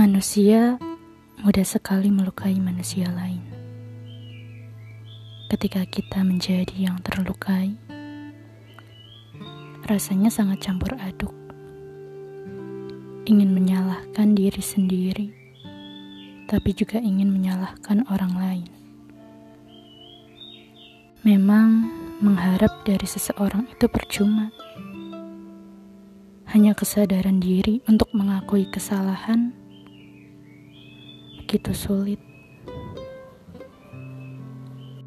Manusia mudah sekali melukai manusia lain. Ketika kita menjadi yang terlukai, rasanya sangat campur aduk. Ingin menyalahkan diri sendiri, tapi juga ingin menyalahkan orang lain. Memang mengharap dari seseorang itu percuma. Hanya kesadaran diri untuk mengakui kesalahan begitu sulit.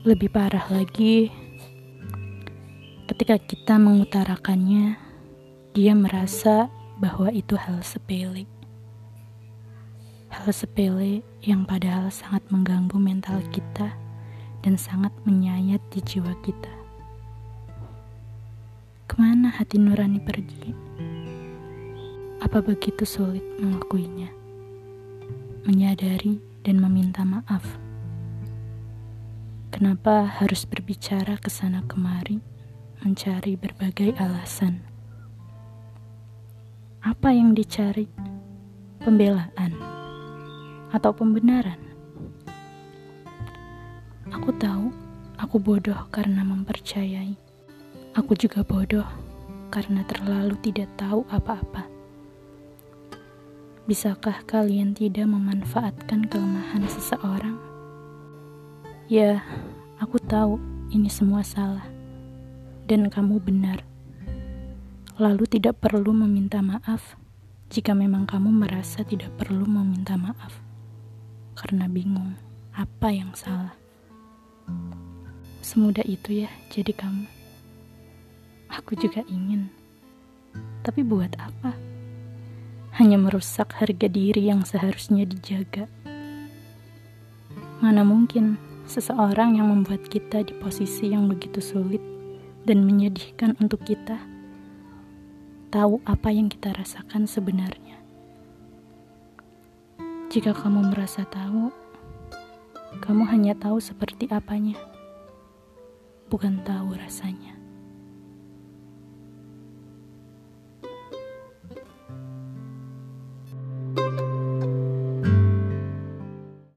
Lebih parah lagi, ketika kita mengutarakannya, dia merasa bahwa itu hal sepele. Hal sepele yang padahal sangat mengganggu mental kita dan sangat menyayat di jiwa kita. Ke mana hati nurani pergi? Apa begitu sulit mengakuinya? Menyadari, dan meminta maaf. Kenapa harus berbicara ke sana kemari, mencari berbagai alasan? Apa yang dicari? Pembelaan atau pembenaran? Aku tahu aku bodoh karena mempercayai. Aku juga bodoh karena terlalu tidak tahu apa-apa. Bisakah kalian tidak memanfaatkan kelemahan seseorang? Ya, aku tahu ini semua salah, dan kamu benar. Lalu, tidak perlu meminta maaf jika memang kamu merasa tidak perlu meminta maaf karena bingung apa yang salah. Semudah itu ya, jadi kamu. Aku juga ingin, tapi buat apa? Hanya merusak harga diri yang seharusnya dijaga. Mana mungkin seseorang yang membuat kita di posisi yang begitu sulit dan menyedihkan untuk kita tahu apa yang kita rasakan sebenarnya. Jika kamu merasa tahu, kamu hanya tahu seperti apanya, bukan tahu rasanya.